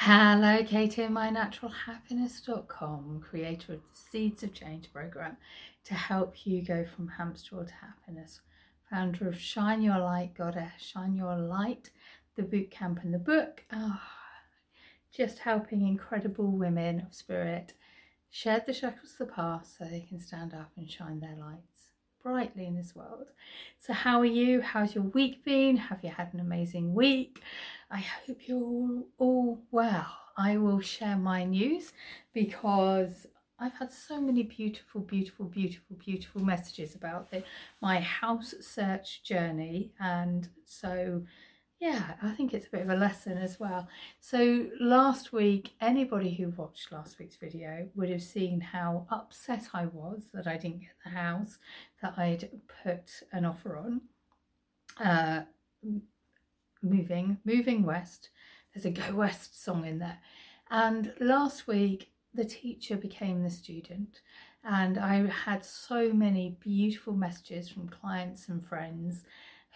Hello, Katie and mynaturalhappiness.com, creator of the Seeds of Change program to help you go from hamster to happiness, founder of Shine Your Light Goddess, Shine Your Light, the boot camp and the book. Oh, just helping incredible women of spirit shed the shackles of the past so they can stand up and shine their lights brightly in this world. So, how are you? How's your week been? Have you had an amazing week? I hope you're all, well. I will share my news because I've had so many beautiful, beautiful, beautiful, beautiful messages about the, my house search journey. And so, yeah, I think it's a bit of a lesson as well. So, last week, anybody who watched last week's video would have seen how upset I was that I didn't get the house that I'd put an offer on. Uh, moving, moving west. There's a Go West song in there. And last week, the teacher became the student. And I had so many beautiful messages from clients and friends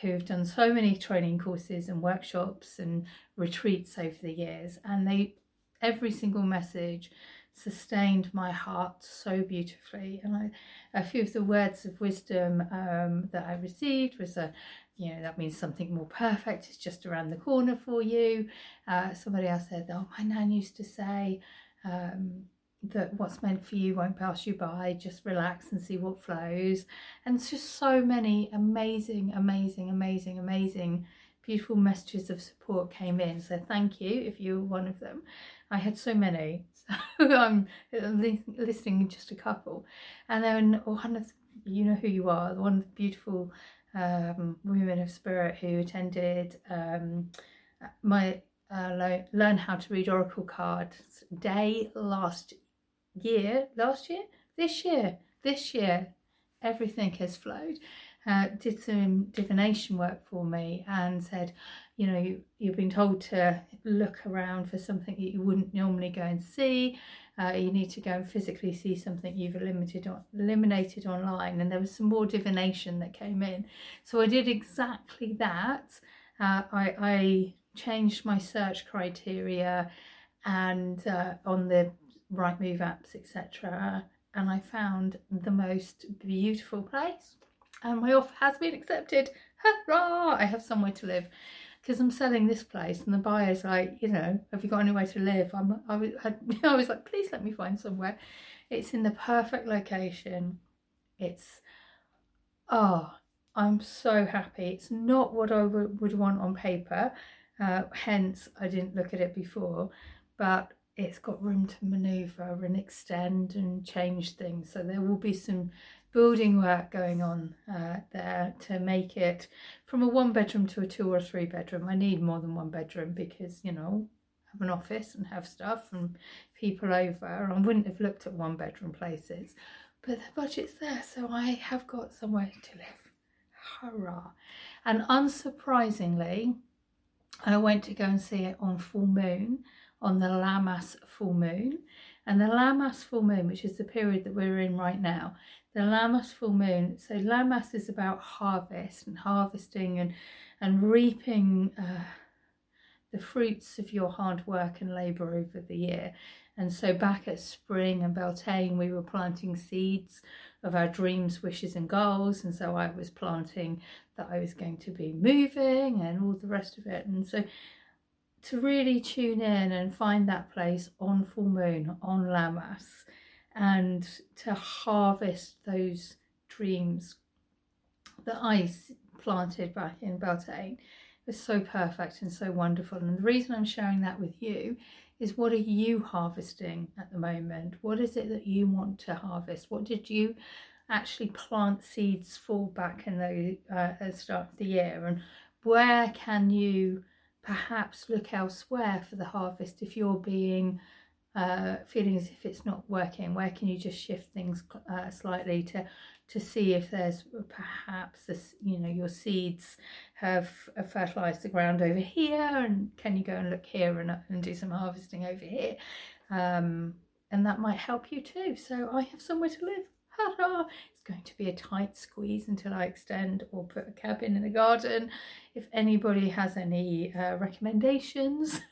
who've done so many training courses and workshops and retreats over the years. And they, every single message sustained my heart so beautifully. And I, a few of the words of wisdom um, that I received was a, you know, that means something more perfect is just around the corner for you. Uh, somebody else said, oh, my nan used to say um, that what's meant for you won't pass you by, just relax and see what flows. And it's just so many amazing, amazing, amazing, amazing, beautiful messages of support came in. So thank you if you were one of them. I had so many, so I'm listing just a couple. And then one of, you know who you are, the one beautiful um, women of spirit who attended um, my uh, learn how to read oracle cards day last year last year? This year this year. Everything has flowed. Uh, did some divination work for me and said you know you, you've been told to look around for something that you wouldn't normally go and see uh, you need to go and physically see something you've eliminated, on, eliminated online. And there was some more divination that came in. So I did exactly that. Uh, I, I, changed my search criteria and uh, on the Rightmove apps, etc. And I found the most beautiful place. And my offer has been accepted. Hurrah! I have somewhere to live because I'm selling this place and the buyer's like, you know, have you got anywhere to live? I'm, I, was, I, I was like, please let me find somewhere. It's in the perfect location. It's, oh, I'm so happy. It's not what I would, would want on paper. Uh, hence, I didn't look at it before, but it's got room to maneuver and extend and change things. So there will be some building work going on uh, there to make it from a one bedroom to a two or three bedroom. I need more than one bedroom because, you know, I have an office and have stuff and people over. I wouldn't have looked at one bedroom places, but the budget's there, so I have got somewhere to live. Hurrah! And unsurprisingly, I went to go and see it on full moon, on the Lammas full moon. And the Lammas full moon, which is the period that we're in right now, the Lammas full moon. So Lammas is about harvest and harvesting and and reaping uh, the fruits of your hard work and labour over the year. And so back at spring and Beltane, we were planting seeds of our dreams, wishes, and goals. And so I was planting that I was going to be moving and all the rest of it. And so to really tune in and find that place on full moon, on Lammas, and to harvest those dreams that I planted back in Beltane was so perfect and so wonderful. And the reason I'm sharing that with you is what are you harvesting at the moment? What is it that you want to harvest? What did you actually plant seeds for back in the uh, start of the year? And where can you perhaps look elsewhere for the harvest if you're being uh, feeling as if it's not working? Where can you just shift things uh, slightly to to see if there's perhaps this, you know, your seeds have fertilized the ground over here, and can you go and look here and, and do some harvesting over here? Um, and that might help you too. So I have somewhere to live. It's going to be a tight squeeze until I extend or put a cabin in the garden. If anybody has any uh, recommendations.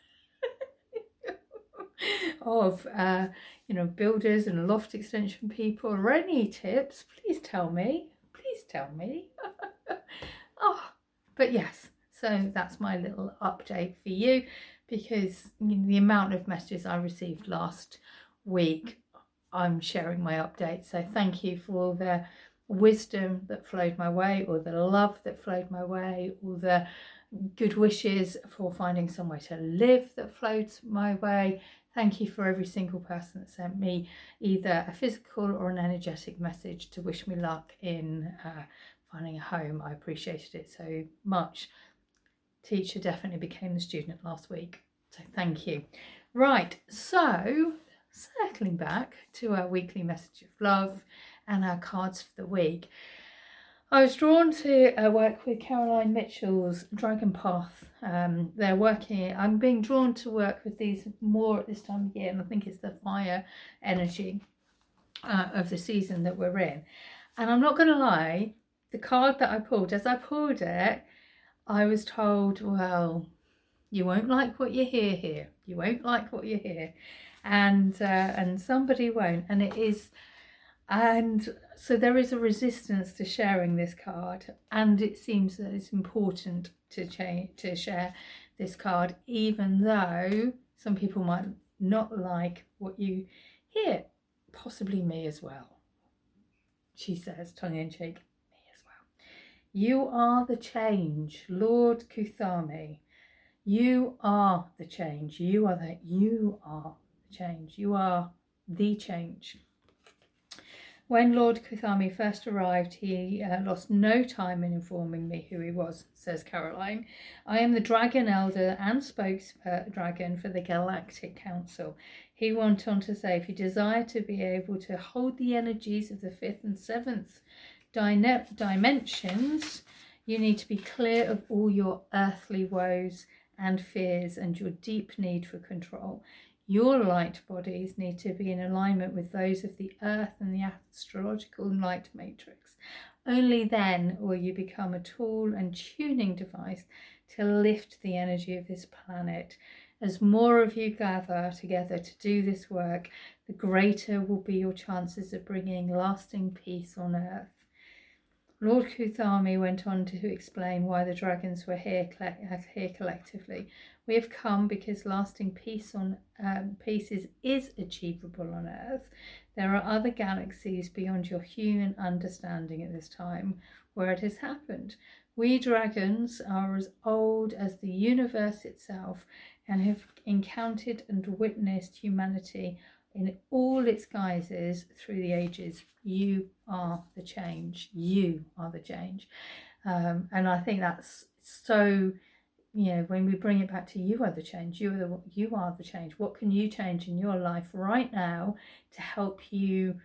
of uh, you know builders and loft extension people or any tips, please tell me. Please tell me. oh, but yes, so that's my little update for you because the amount of messages I received last week, I'm sharing my update. So thank you for all the wisdom that flowed my way, or the love that flowed my way, or the good wishes for finding somewhere to live that flowed my way. Thank you for every single person that sent me either a physical or an energetic message to wish me luck in uh, finding a home. I appreciated it so much. Teacher definitely became the student last week. So thank you. Right, so circling back to our weekly message of love and our cards for the week. I was drawn to work with Caroline Mitchell's Dragon Path. Um, they're working, I'm being drawn to work with these more at this time of year, and I think it's the fire energy uh, of the season that we're in. And I'm not going to lie, the card that I pulled, as I pulled it, I was told, well, you won't like what you hear here. You won't like what you hear. And uh, and somebody won't. And it is and so there is a resistance to sharing this card and it seems that it's important to change to share this card even though some people might not like what you hear. Possibly me as well. She says tongue-in-cheek me as well. You are the change lord Kuthumi you are the change. You are the you are change you are the change when Lord Kuthumi first arrived, he uh, lost no time in informing me who he was, says Caroline. I am the Dragon Elder and spokesdragon for the Galactic Council. He went on to say, if you desire to be able to hold the energies of the fifth and seventh dimensions, you need to be clear of all your earthly woes and fears and your deep need for control. Your light bodies need to be in alignment with those of the earth and the astrological light matrix. Only then will you become a tool and tuning device to lift the energy of this planet. As more of you gather together to do this work, the greater will be your chances of bringing lasting peace on earth. Lord Kuthumi went on to explain why the dragons were here, here collectively. We have come because lasting peace on um, peace is, is achievable on Earth. There are other galaxies beyond your human understanding at this time where it has happened. We dragons are as old as the universe itself and have encountered and witnessed humanity in all its guises through the ages. You are the change. You are the change. Um, and I think that's so, you know, when we bring it back to you are the change, you are the, you are the change. What can you change in your life right now to help you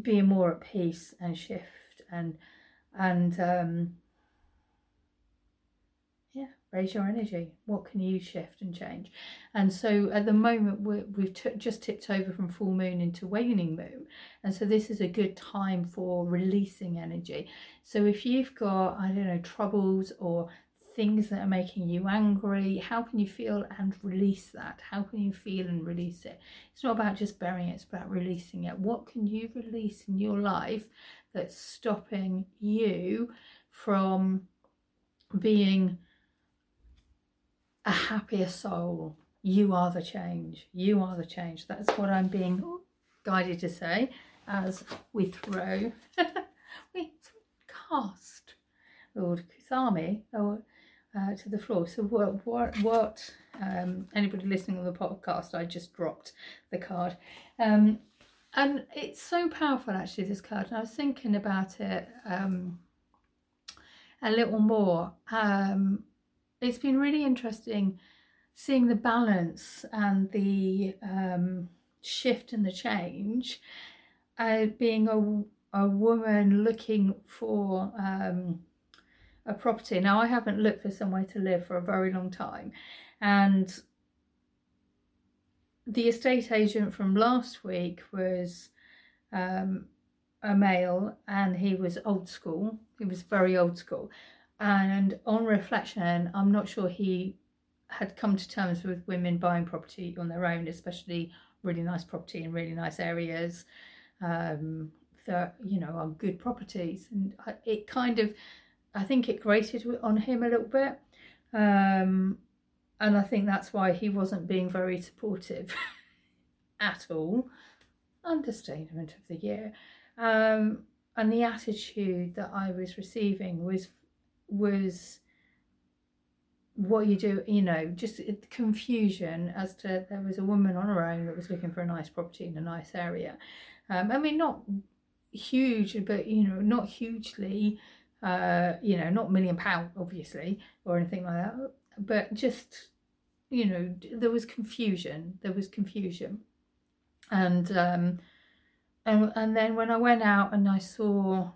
be more at peace and shift and, and, um, raise your energy. What can you shift and change? And so at the moment we have just tipped over from full moon into waning moon. And so this is a good time for releasing energy. So if you've got i don't know troubles or things that are making you angry how can you feel and release that? How can you feel and release it? It's not about just burying it it's about releasing it. What can you release in your life that's stopping you from being a happier soul. You are the change. You are the change. That's what I'm being guided to say as we throw, we cast Lord Kuthumi uh, to the floor. So what, what, what um, anybody listening on the podcast, I just dropped the card. Um, and it's so powerful actually, this card. And I was thinking about it um, a little more. Um, it's been really interesting seeing the balance and the um, shift and the change. Uh, being a, a woman looking for um, a property. Now, I haven't looked for somewhere to live for a very long time, and the estate agent from last week was um, a male and he was old school. He was very old school and on reflection i'm not sure he had come to terms with women buying property on their own, especially really nice property in really nice areas um, that you know are good properties, and it kind of, I think it grated on him a little bit, um, and I think that's why he wasn't being very supportive at all. Understatement of the year, um, and the attitude that I was receiving was was what you do, you know, just confusion as to there was a woman on her own that was looking for a nice property in a nice area. Um, I mean, not huge, but you know, not hugely, uh, you know, not million pound, obviously, or anything like that, but just, you know, there was confusion. There was confusion, and um, and and then when I went out and I saw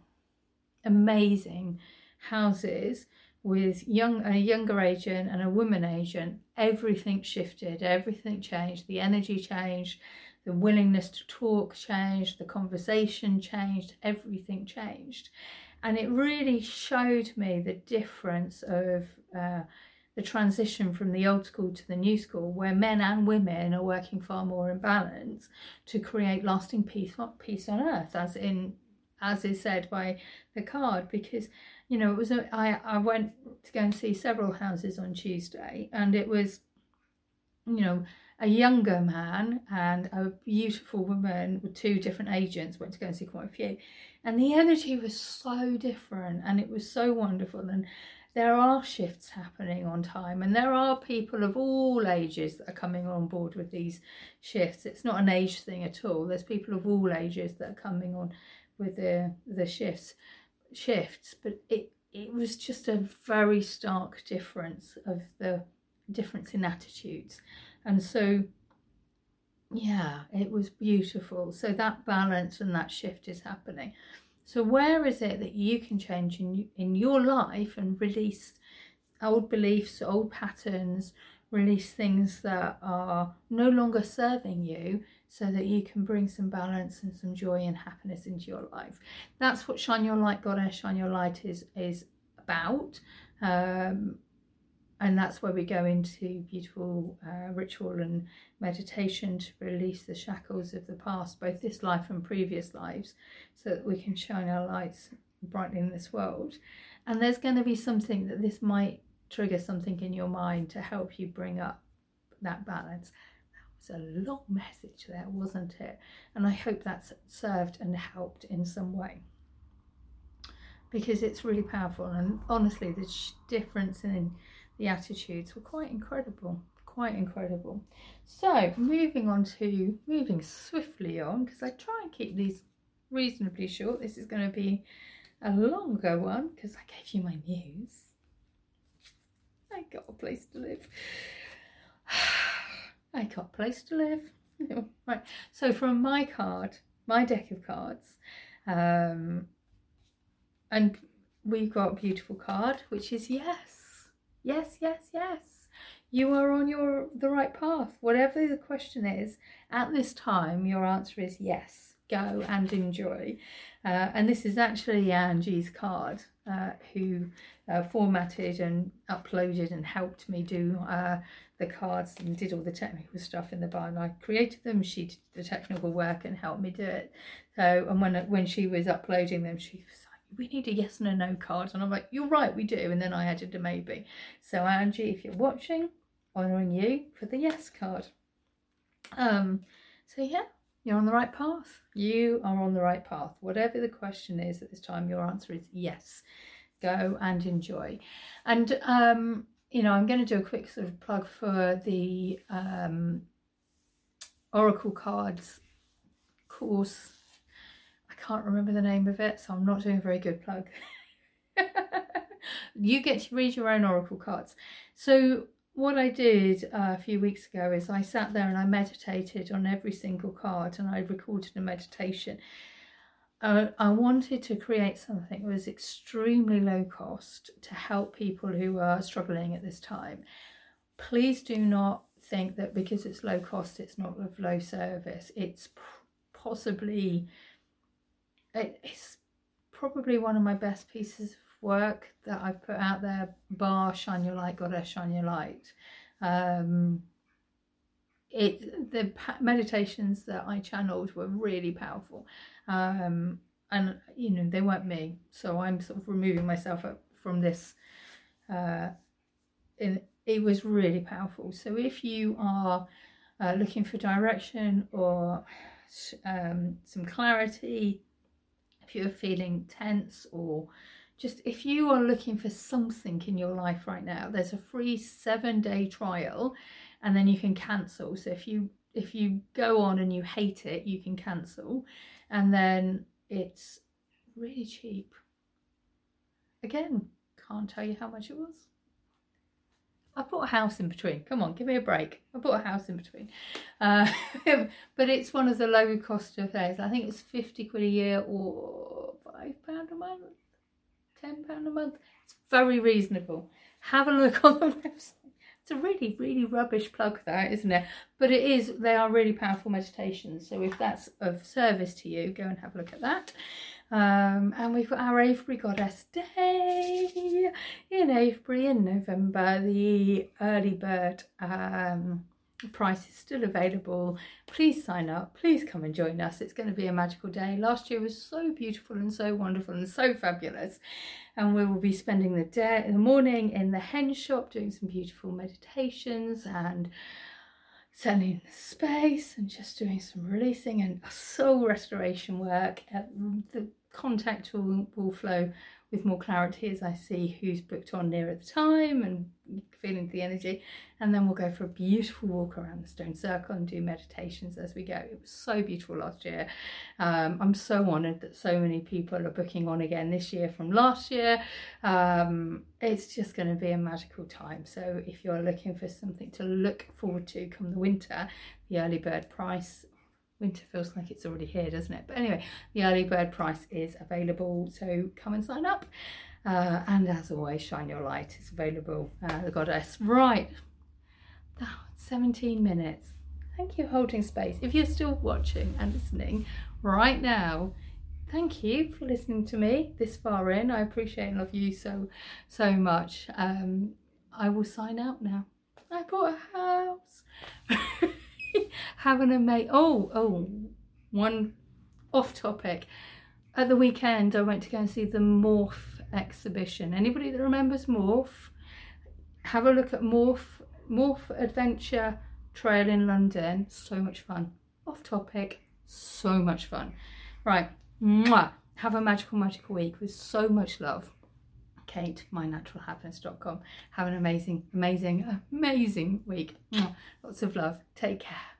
amazing houses with young a younger agent and a woman agent, everything shifted, everything changed, the energy changed, the willingness to talk changed, the conversation changed, everything changed. And it really showed me the difference of uh, the transition from the old school to the new school, where men and women are working far more in balance to create lasting peace, peace on earth, as in as is said by the card, because you know, it was a, I, I went to go and see several houses on Tuesday, and it was, you know, a younger man and a beautiful woman with two different agents went to go and see quite a few, and the energy was so different, and it was so wonderful, and there are shifts happening on time and there are people of all ages that are coming on board with these shifts. It's not an age thing at all. There's people of all ages that are coming on with the the shifts shifts, but it it was just a very stark difference of the difference in attitudes, and so yeah, it was beautiful. So that balance and that shift is happening. So where is it that you can change in in your life and release old beliefs, old patterns, release things that are no longer serving you so that you can bring some balance and some joy and happiness into your life. That's what Shine Your Light Goddess, Shine Your Light is, is about. Um, and that's where we go into beautiful uh, ritual and meditation to release the shackles of the past, both this life and previous lives, so that we can shine our lights brightly in this world. And there's going to be something that this might trigger something in your mind to help you bring up that balance a long message there, wasn't it? And I hope that's served and helped in some way because it's really powerful. And honestly, the difference in the attitudes were quite incredible, quite incredible. So, moving on to moving swiftly on because I try and keep these reasonably short. This is going to be a longer one because I gave you my news. I got a place to live. I got a place to live. right. So from my card, my deck of cards, um, and we've got a beautiful card, which is yes, yes, yes, yes. You are on your the right path. Whatever the question is, at this time, your answer is yes. Go and enjoy. Uh, and this is actually Angie's card, uh, who uh, formatted and uploaded and helped me do uh, the cards and did all the technical stuff in the barn. I created them, she did the technical work and helped me do it. So, and when when she was uploading them, she was like, "We need a yes and a no card," and I'm like, "You're right, we do." And then I added a maybe. So, Angie, if you're watching, honouring you for the yes card. Um, so yeah, you're on the right path. You are on the right path. Whatever the question is at this time, your answer is yes. Go and enjoy. And um, you know, I'm going to do a quick sort of plug for the um, Oracle cards course. I can't remember the name of it, so I'm not doing a very good plug. you get to read your own Oracle cards. So what I did uh, a few weeks ago is I sat there and I meditated on every single card and I recorded a meditation uh, I wanted to create something that was extremely low cost to help people who are struggling at this time. Please do not think that because it's low cost, it's not of low service. It's possibly, it's probably one of my best pieces of work that I've put out there, bar Shine Your Light, Goddess Shine Your Light. Um, it the meditations that I channeled were really powerful, um, and you know they weren't me, so I'm sort of removing myself from this. Uh, in, it was really powerful. So if you are uh, looking for direction or um, some clarity, if you're feeling tense or just if you are looking for something in your life right now, there's a free seven day trial and then you can cancel. So if you if you go on and you hate it, you can cancel and then it's really cheap. Again, can't tell you how much it was. I bought a house in between. Come on, give me a break. I bought a house in between. Uh, but it's one of the low cost affairs. I think it's 50 quid a year or £5 a month, £10 a month. It's very reasonable. Have a look on the website. It's a really, really rubbish plug that, isn't it? But it is, they are really powerful meditations. So if that's of service to you, go and have a look at that. Um, and we've got our Avebury Goddess Day in Avebury in November. The early bird um, price is still available. Please sign up. Please come and join us. It's going to be a magical day. Last year was so beautiful and so wonderful and so fabulous. And we will be spending the day, the morning in the Henge Shop doing some beautiful meditations and selling the space and just doing some releasing and soul restoration work. Uh, the contact will, will flow with more clarity as I see who's booked on near at the time and feeling the energy. And then we'll go for a beautiful walk around the stone circle and do meditations as we go. It was so beautiful last year. Um, I'm so honoured that so many people are booking on again this year from last year. Um, it's just going to be a magical time. So if you're looking for something to look forward to come the winter, the early bird price winter feels like it's already here, doesn't it? But anyway, the early bird price is available, so come and sign up. Uh, and as always, Shine Your Light is available, uh, the goddess. Right, oh, 17 minutes. Thank you, holding space. If you're still watching and listening right now, thank you for listening to me this far in. I appreciate and love you so, so much. Um, I will sign out now. I bought a house. Having a mate. Oh, oh, one off topic. At the weekend, I went to go and see the Morph exhibition. Anybody that remembers Morph, have a look at Morph, Morph Adventure Trail in London. So much fun. Off topic, so much fun. Right, mwah. have a magical, magical week with so much love. Kate, mynaturalhappiness.com. Have an amazing, amazing, amazing week. Lots of love. Take care.